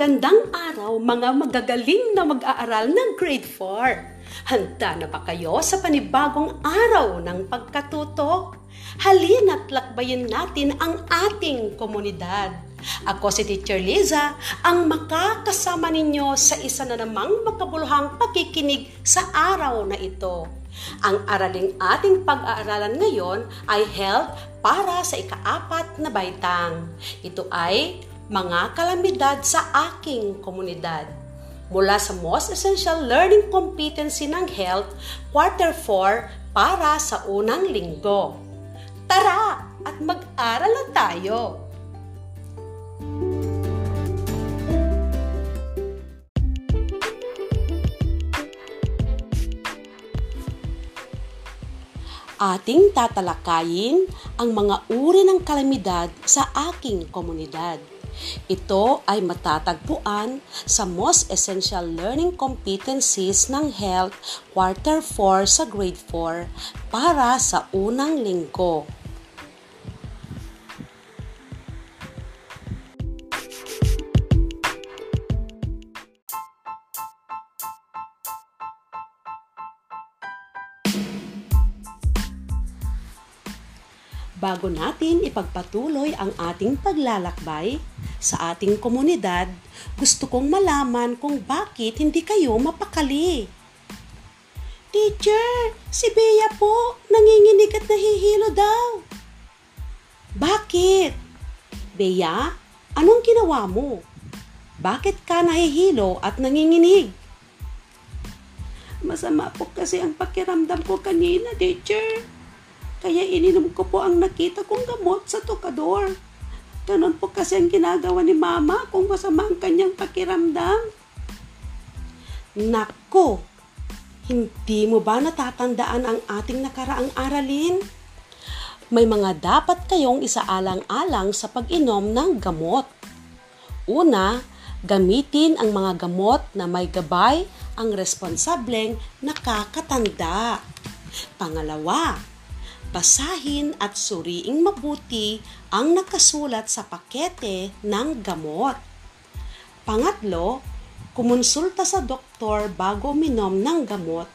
magandang araw mga magagaling na mag-aaral ng grade 4. Handa na ba kayo sa panibagong araw ng pagkatuto? Halina't lakbayin natin ang ating komunidad. Ako si Teacher Liza, ang makakasama ninyo sa isa na namang makabuluhang pakikinig sa araw na ito. Ang araling ating pag-aaralan ngayon ay health para sa ikaapat na baitang. Ito ay mga kalamidad sa aking komunidad. Mula sa Most Essential Learning Competency ng Health, Quarter 4 para sa unang linggo. Tara at mag-aral na tayo! Ating tatalakayin ang mga uri ng kalamidad sa aking komunidad. Ito ay matatagpuan sa Most Essential Learning Competencies ng Health Quarter 4 sa Grade 4 para sa unang linggo. Bago natin ipagpatuloy ang ating paglalakbay sa ating komunidad, gusto kong malaman kung bakit hindi kayo mapakali. Teacher, si Bea po, nanginginig at nahihilo daw. Bakit? Bea, anong ginawa mo? Bakit ka nahihilo at nanginginig? Masama po kasi ang pakiramdam ko kanina, teacher. Kaya ininom ko po ang nakita kong gamot sa tukador. Ganon po kasi ang ginagawa ni mama kung masama ang kanyang pakiramdam. Nako! Hindi mo ba natatandaan ang ating nakaraang aralin? May mga dapat kayong isaalang-alang sa pag-inom ng gamot. Una, gamitin ang mga gamot na may gabay ang responsableng nakakatanda. Pangalawa, basahin at suriing mabuti ang nakasulat sa pakete ng gamot. Pangatlo, kumonsulta sa doktor bago uminom ng gamot.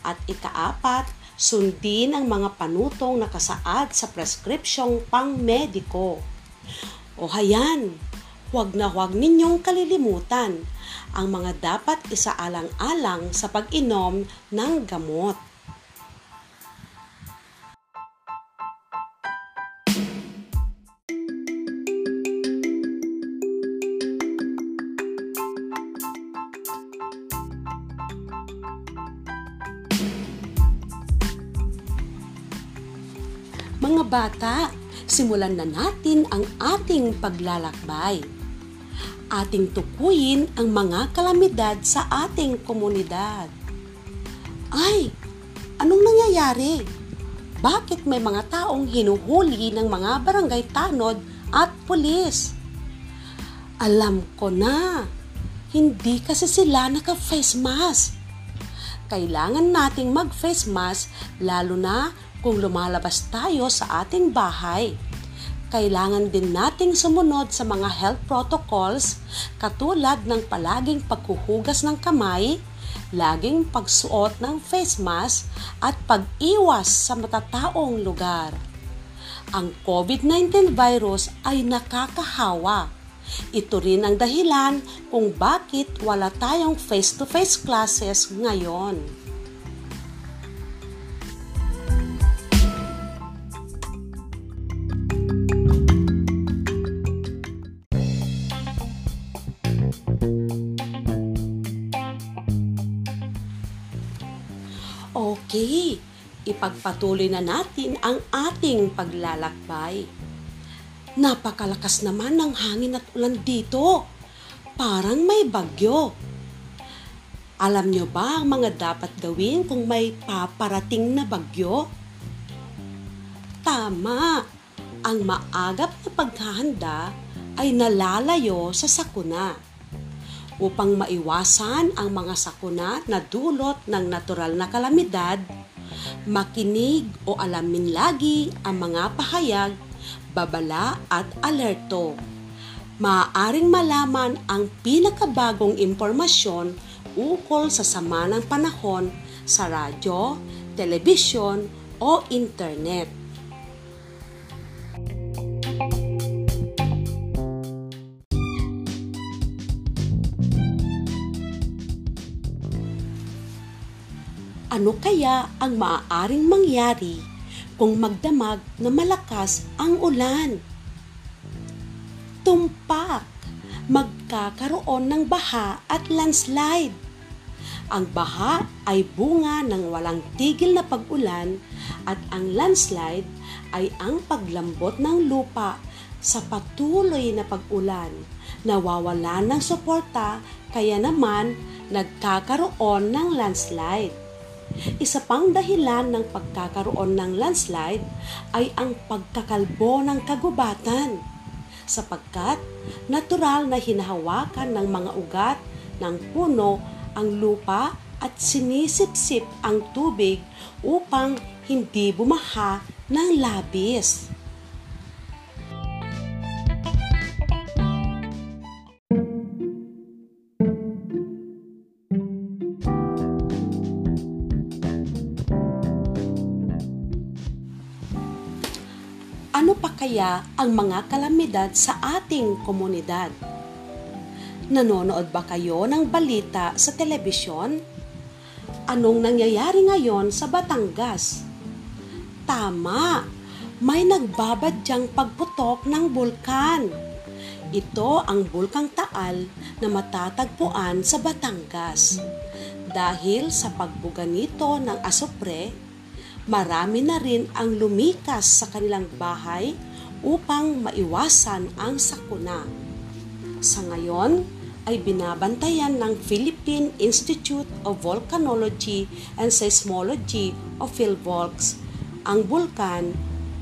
At ikaapat, sundin ang mga panutong nakasaad sa preskripsyong pang-mediko. O hayan, huwag na huwag ninyong kalilimutan ang mga dapat isaalang-alang sa pag-inom ng gamot. Bata, simulan na natin ang ating paglalakbay. Ating tukuyin ang mga kalamidad sa ating komunidad. Ay, anong nangyayari? Bakit may mga taong hinuhuli ng mga barangay tanod at pulis? Alam ko na, hindi kasi sila naka-face mask. Kailangan nating mag-face mask lalo na kung lumalabas tayo sa ating bahay. Kailangan din nating sumunod sa mga health protocols katulad ng palaging paghuhugas ng kamay, laging pagsuot ng face mask at pag-iwas sa matataong lugar. Ang COVID-19 virus ay nakakahawa. Ito rin ang dahilan kung bakit wala tayong face-to-face classes ngayon. Ipagpatuloy na natin ang ating paglalakbay. Napakalakas naman ng hangin at ulan dito. Parang may bagyo. Alam nyo ba ang mga dapat gawin kung may paparating na bagyo? Tama! Ang maagap na paghahanda ay nalalayo sa sakuna upang maiwasan ang mga sakuna na dulot ng natural na kalamidad, makinig o alamin lagi ang mga pahayag, babala at alerto. maaaring malaman ang pinakabagong impormasyon ukol sa sama ng panahon sa radyo, telebisyon o internet. Ano kaya ang maaaring mangyari kung magdamag na malakas ang ulan? Tumpak, magkakaroon ng baha at landslide. Ang baha ay bunga ng walang tigil na pag-ulan at ang landslide ay ang paglambot ng lupa sa patuloy na pag-ulan. Nawawala ng suporta kaya naman nagkakaroon ng landslide. Isa pang dahilan ng pagkakaroon ng landslide ay ang pagkakalbo ng kagubatan sapagkat natural na hinahawakan ng mga ugat ng puno ang lupa at sinisipsip ang tubig upang hindi bumaha ng labis. Kaya ang mga kalamidad sa ating komunidad? Nanonood ba kayo ng balita sa telebisyon? Anong nangyayari ngayon sa Batangas? Tama, may nagbabadyang pagputok ng bulkan. Ito ang bulkang Taal na matatagpuan sa Batangas. Dahil sa pagbuga nito ng asopre, marami na rin ang lumikas sa kanilang bahay upang maiwasan ang sakuna. Sa ngayon, ay binabantayan ng Philippine Institute of Volcanology and Seismology o PhilVolcs ang bulkan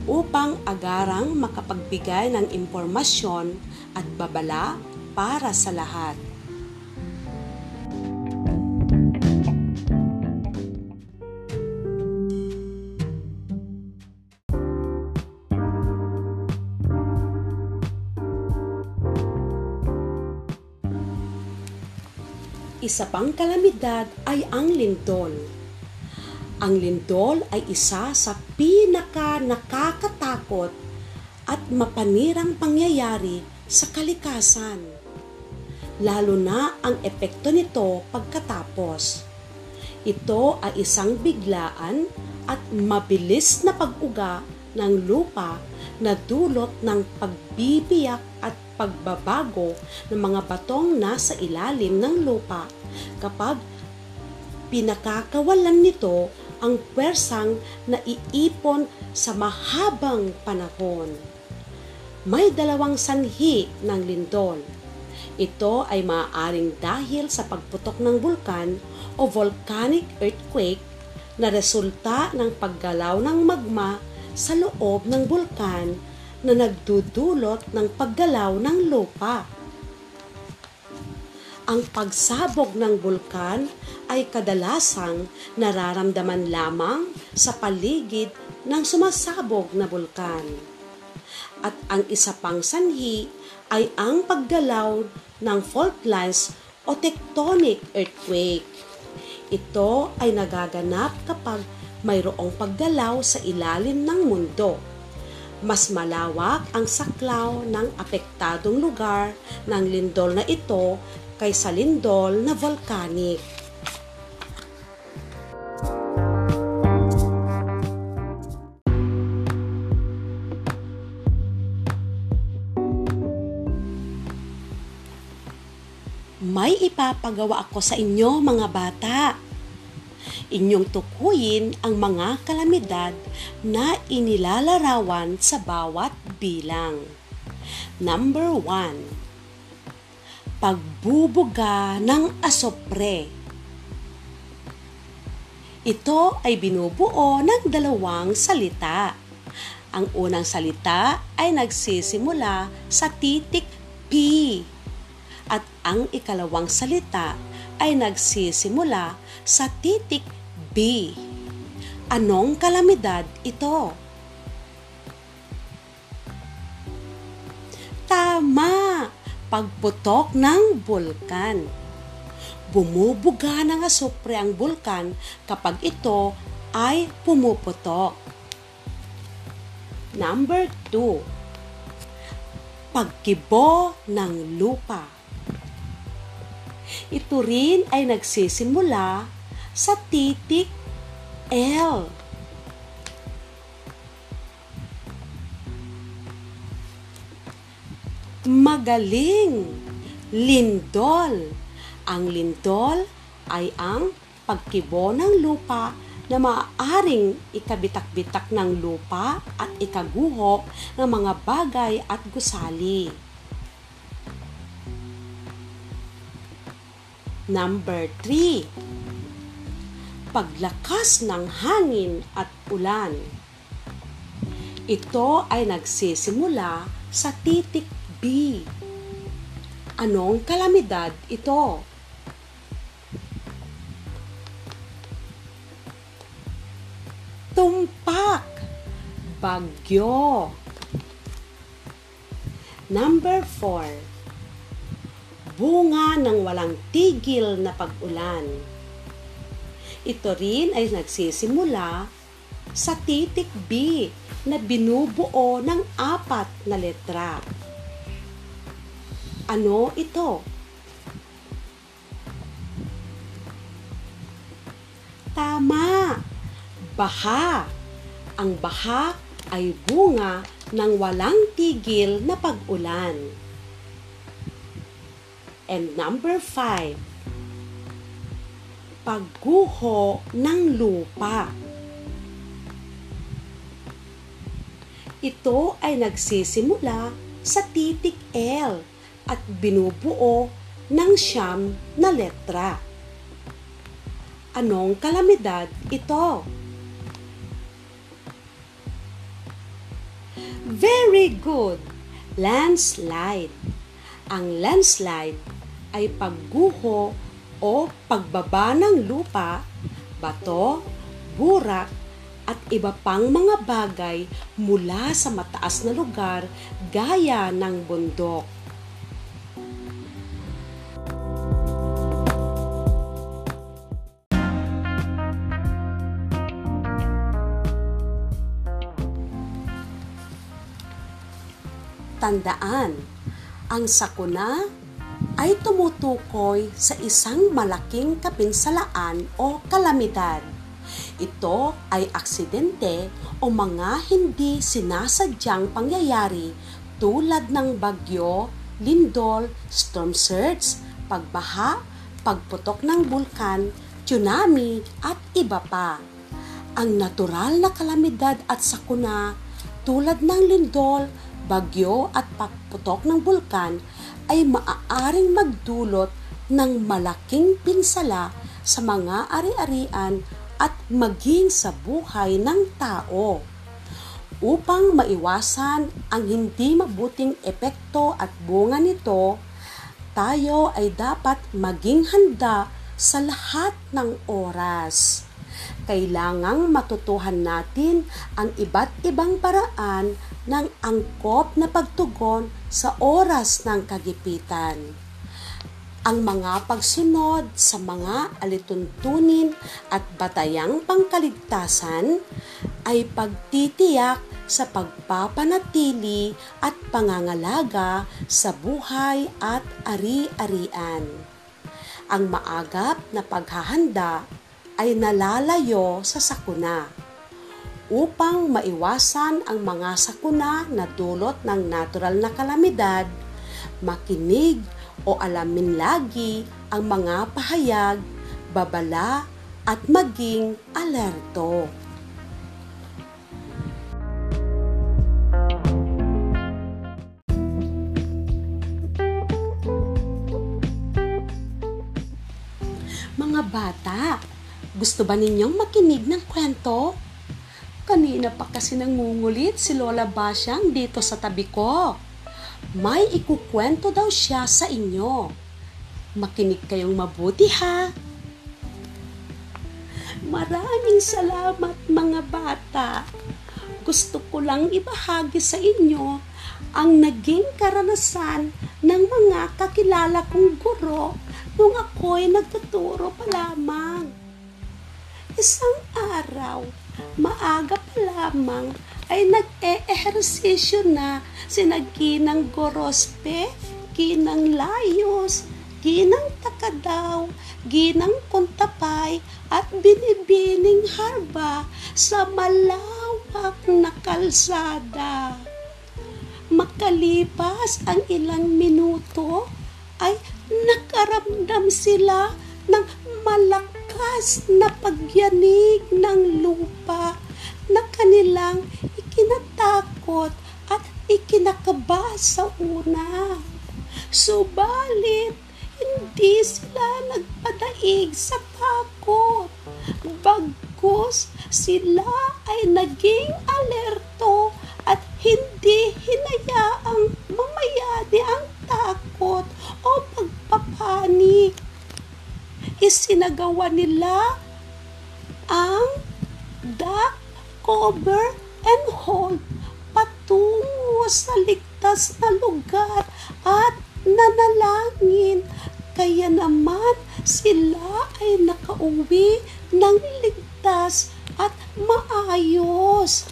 upang agarang makapagbigay ng impormasyon at babala para sa lahat. Isa pang kalamidad ay ang lindol. Ang lindol ay isa sa pinaka nakakatakot at mapanirang pangyayari sa kalikasan. Lalo na ang epekto nito pagkatapos. Ito ay isang biglaan at mabilis na pag-uga ng lupa na dulot ng pagbibiyak at pagbabago ng mga batong nasa ilalim ng lupa kapag pinakakawalan nito ang pwersang naiipon sa mahabang panahon. May dalawang sanhi ng lindol. Ito ay maaaring dahil sa pagputok ng bulkan o volcanic earthquake na resulta ng paggalaw ng magma sa loob ng bulkan na nagdudulot ng paggalaw ng lupa. Ang pagsabog ng bulkan ay kadalasang nararamdaman lamang sa paligid ng sumasabog na bulkan. At ang isa pang sanhi ay ang paggalaw ng fault lines o tectonic earthquake. Ito ay nagaganap kapag mayroong paggalaw sa ilalim ng mundo mas malawak ang saklaw ng apektadong lugar ng lindol na ito kaysa lindol na volcanic. May ipapagawa ako sa inyo mga bata inyong tukuyin ang mga kalamidad na inilalarawan sa bawat bilang. Number 1. Pagbubuga ng asopre. Ito ay binubuo ng dalawang salita. Ang unang salita ay nagsisimula sa titik P at ang ikalawang salita ay nagsisimula sa titik B. Anong kalamidad ito? Tama! Pagputok ng bulkan. Bumubuga ng asupre ang bulkan kapag ito ay pumuputok. Number 2. Pagkibo ng lupa. Ito rin ay nagsisimula sa titik L. Magaling! Lindol! Ang lindol ay ang pagkibo ng lupa na maaaring ikabitak-bitak ng lupa at ikaguho ng mga bagay at gusali. Number 3. Paglakas ng hangin at ulan. Ito ay nagsisimula sa titik B. Anong kalamidad ito? Tumpak. Bagyo. Number 4. Bunga ng walang tigil na pag-ulan. Ito rin ay nagsisimula sa titik B na binubuo ng apat na letra. Ano ito? Tama! Baha. Ang baha ay bunga ng walang tigil na pag-ulan. And number five, pagguho ng lupa. Ito ay nagsisimula sa titik L at binubuo ng siyam na letra. Anong kalamidad ito? Very good! Landslide. Ang landslide ay pagguho o pagbaba ng lupa, bato, burak, at iba pang mga bagay mula sa mataas na lugar gaya ng bundok. Tandaan, ang sakuna ay tumutukoy sa isang malaking kapinsalaan o kalamidad. Ito ay aksidente o mga hindi sinasadyang pangyayari tulad ng bagyo, lindol, storm surge, pagbaha, pagputok ng bulkan, tsunami at iba pa. Ang natural na kalamidad at sakuna tulad ng lindol, bagyo at pagputok ng bulkan ay maaaring magdulot ng malaking pinsala sa mga ari-arian at maging sa buhay ng tao. Upang maiwasan ang hindi mabuting epekto at bunga nito, tayo ay dapat maging handa sa lahat ng oras kailangang matutuhan natin ang iba't ibang paraan ng angkop na pagtugon sa oras ng kagipitan. Ang mga pagsunod sa mga alituntunin at batayang pangkaligtasan ay pagtitiyak sa pagpapanatili at pangangalaga sa buhay at ari-arian. Ang maagap na paghahanda ay nalalayo sa sakuna. Upang maiwasan ang mga sakuna na dulot ng natural na kalamidad, makinig o alamin lagi ang mga pahayag, babala at maging alerto. Mga bata, gusto ba ninyong makinig ng kwento? Kanina pa kasi nangungulit si Lola Basyang dito sa tabi ko. May ikukwento daw siya sa inyo. Makinig kayong mabuti ha. Maraming salamat mga bata. Gusto ko lang ibahagi sa inyo ang naging karanasan ng mga kakilala kong guro nung ako'y nagtuturo pa lamang. Isang araw, maaga pa lamang ay nag-e-ehersisyo na sina Ginang Gorospe, Ginang Layos, Ginang Takadaw, Ginang Kuntapay at Binibining Harba sa malawak na kalsada. Makalipas ang ilang minuto ay nakaramdam sila ng malakas na pagyanig ng lupa na kanilang ikinatakot at ikinakaba sa una. Subalit, hindi sila nagpadaig sa takot. Bagkus, sila ay naging alerto at hindi hinayaang mamayani ang takot o pagpapanik. Isinagawa nila ang duck, cover, and hold patungo sa ligtas na lugar at nanalangin. Kaya naman sila ay nakauwi ng ligtas at maayos.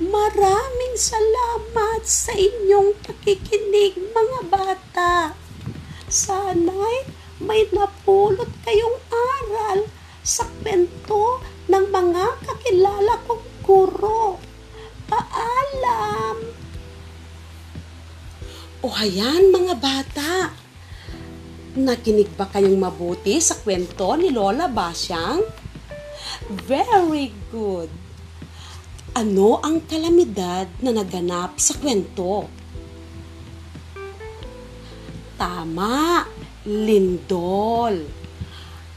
Maraming salamat sa inyong pakikinig mga bata. Sana'y may napulot kayong aral sa kwento ng mga kakilala kong guro. Paalam! O hayan mga bata, nakinig ba kayong mabuti sa kwento ni Lola Basyang? Very good! Ano ang kalamidad na naganap sa kwento? Tama, lindol.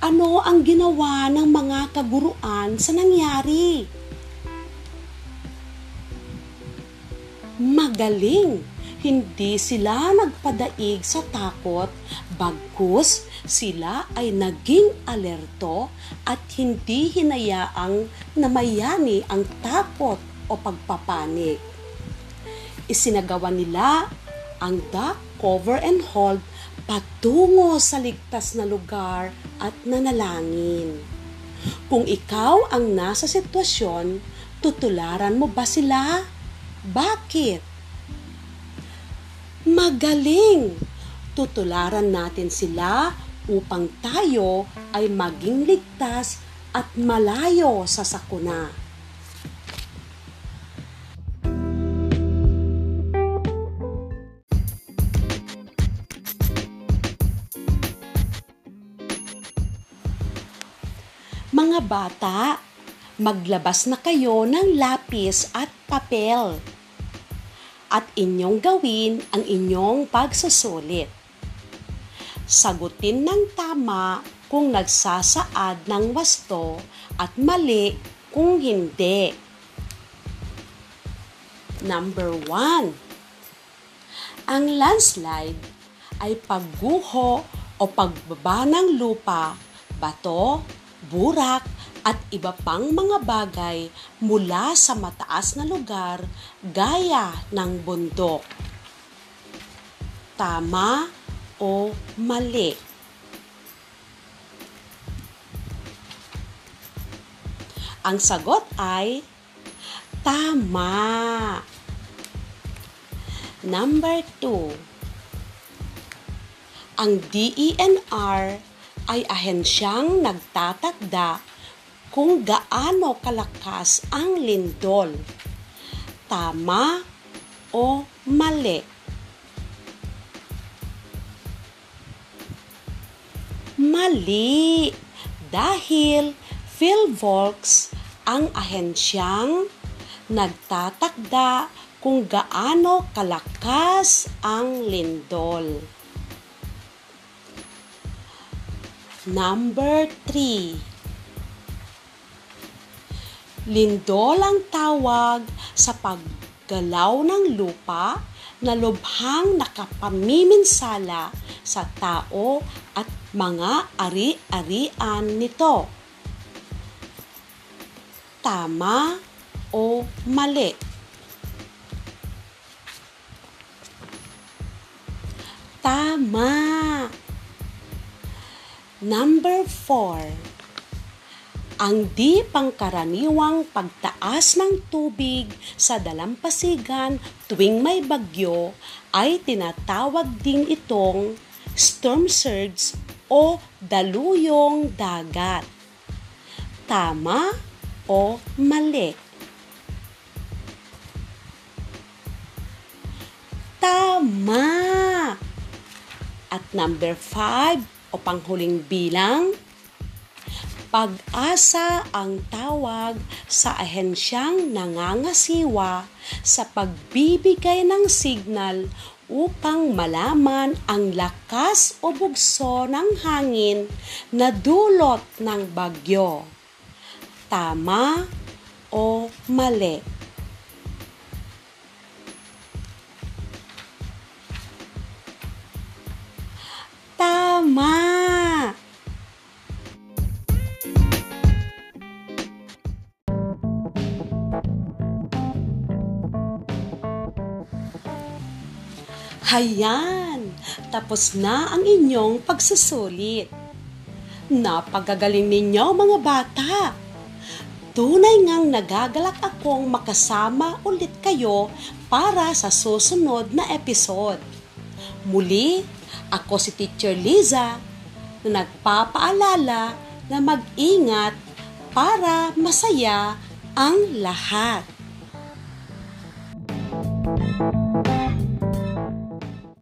Ano ang ginawa ng mga kaguruan sa nangyari? Magaling! Hindi sila nagpadaig sa takot, bagkus sila ay naging alerto at hindi hinayaang namayani ang takot o pagpapanik. Isinagawa nila ang duck, cover and hold patungo sa ligtas na lugar at nanalangin. Kung ikaw ang nasa sitwasyon, tutularan mo ba sila? Bakit? Magaling! Tutularan natin sila upang tayo ay maging ligtas at malayo sa sakuna. Mga bata, maglabas na kayo ng lapis at papel at inyong gawin ang inyong pagsusulit. Sagutin ng tama kung nagsasaad ng wasto at mali kung hindi. Number 1. Ang landslide ay pagguho o pagbaba ng lupa, bato, burak at iba pang mga bagay mula sa mataas na lugar gaya ng bundok. Tama o mali? Ang sagot ay tama. Number 2. Ang DENR ay ahensyang nagtatakda kung gaano kalakas ang lindol. Tama o mali? Mali! Dahil PhilVolks ang ahensyang nagtatakda kung gaano kalakas ang lindol. Number 3. Lindol ang tawag sa paggalaw ng lupa na lubhang nakapamiminsala sa tao at mga ari-arian nito. Tama o mali? Tama! Number 4. Ang di pangkaraniwang pagtaas ng tubig sa dalampasigan tuwing may bagyo ay tinatawag din itong storm surge o daluyong dagat. Tama o mali? Tama! At number 5 o panghuling bilang, pag-asa ang tawag sa ahensyang nangangasiwa sa pagbibigay ng signal upang malaman ang lakas o bugso ng hangin na dulot ng bagyo. Tama o mali? Tama! Hayan! Tapos na ang inyong pagsusulit. Napagagaling ninyo mga bata! Tunay ngang nagagalak akong makasama ulit kayo para sa susunod na episode. Muli, ako si Teacher Liza na nagpapaalala na mag-ingat para masaya ang lahat.